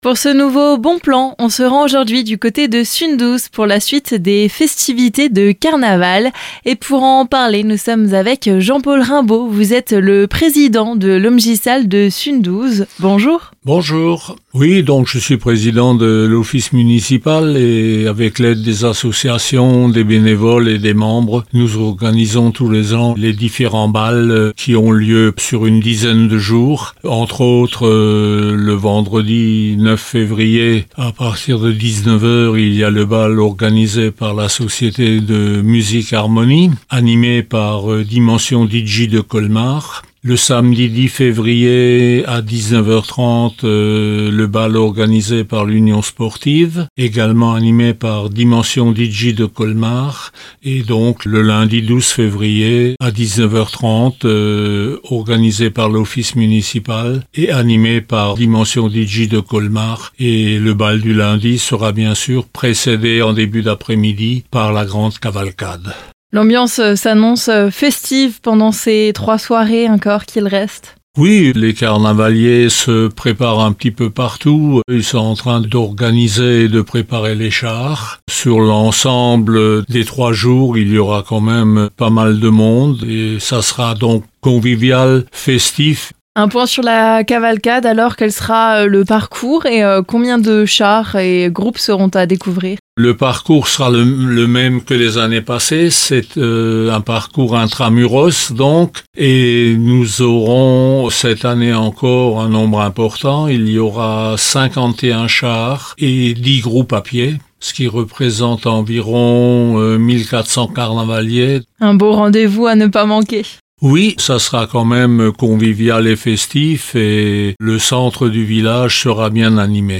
Pour ce nouveau bon plan, on se rend aujourd'hui du côté de Sundous pour la suite des festivités de carnaval. Et pour en parler, nous sommes avec Jean-Paul Rimbaud. Vous êtes le président de l'Omgisal de Sundous. Bonjour. Bonjour. Oui, donc je suis président de l'office municipal et avec l'aide des associations, des bénévoles et des membres, nous organisons tous les ans les différents bals qui ont lieu sur une dizaine de jours. Entre autres, euh, le vendredi 9 février, à partir de 19h, il y a le bal organisé par la Société de musique harmonie, animé par euh, Dimension DJ de Colmar. Le samedi 10 février à 19h30, euh, le bal organisé par l'Union sportive, également animé par Dimension DJ de Colmar, et donc le lundi 12 février à 19h30, euh, organisé par l'Office municipal et animé par Dimension DJ de Colmar. Et le bal du lundi sera bien sûr précédé en début d'après-midi par la grande cavalcade. L'ambiance euh, s'annonce euh, festive pendant ces trois soirées encore qu'il reste. Oui, les carnavaliers se préparent un petit peu partout. Ils sont en train d'organiser et de préparer les chars. Sur l'ensemble des trois jours, il y aura quand même pas mal de monde et ça sera donc convivial, festif un point sur la cavalcade, alors quel sera euh, le parcours et euh, combien de chars et groupes seront à découvrir? Le parcours sera le, même que les années passées, c'est euh, un parcours intramuros donc, et nous aurons cette année encore un nombre important, il y aura 51 chars et 10 groupes à pied ce qui représente environ 1400 carnavaliers. Un beau rendez-vous à ne pas manquer. Oui, ça sera quand même convivial et festif et le centre du village sera bien animé.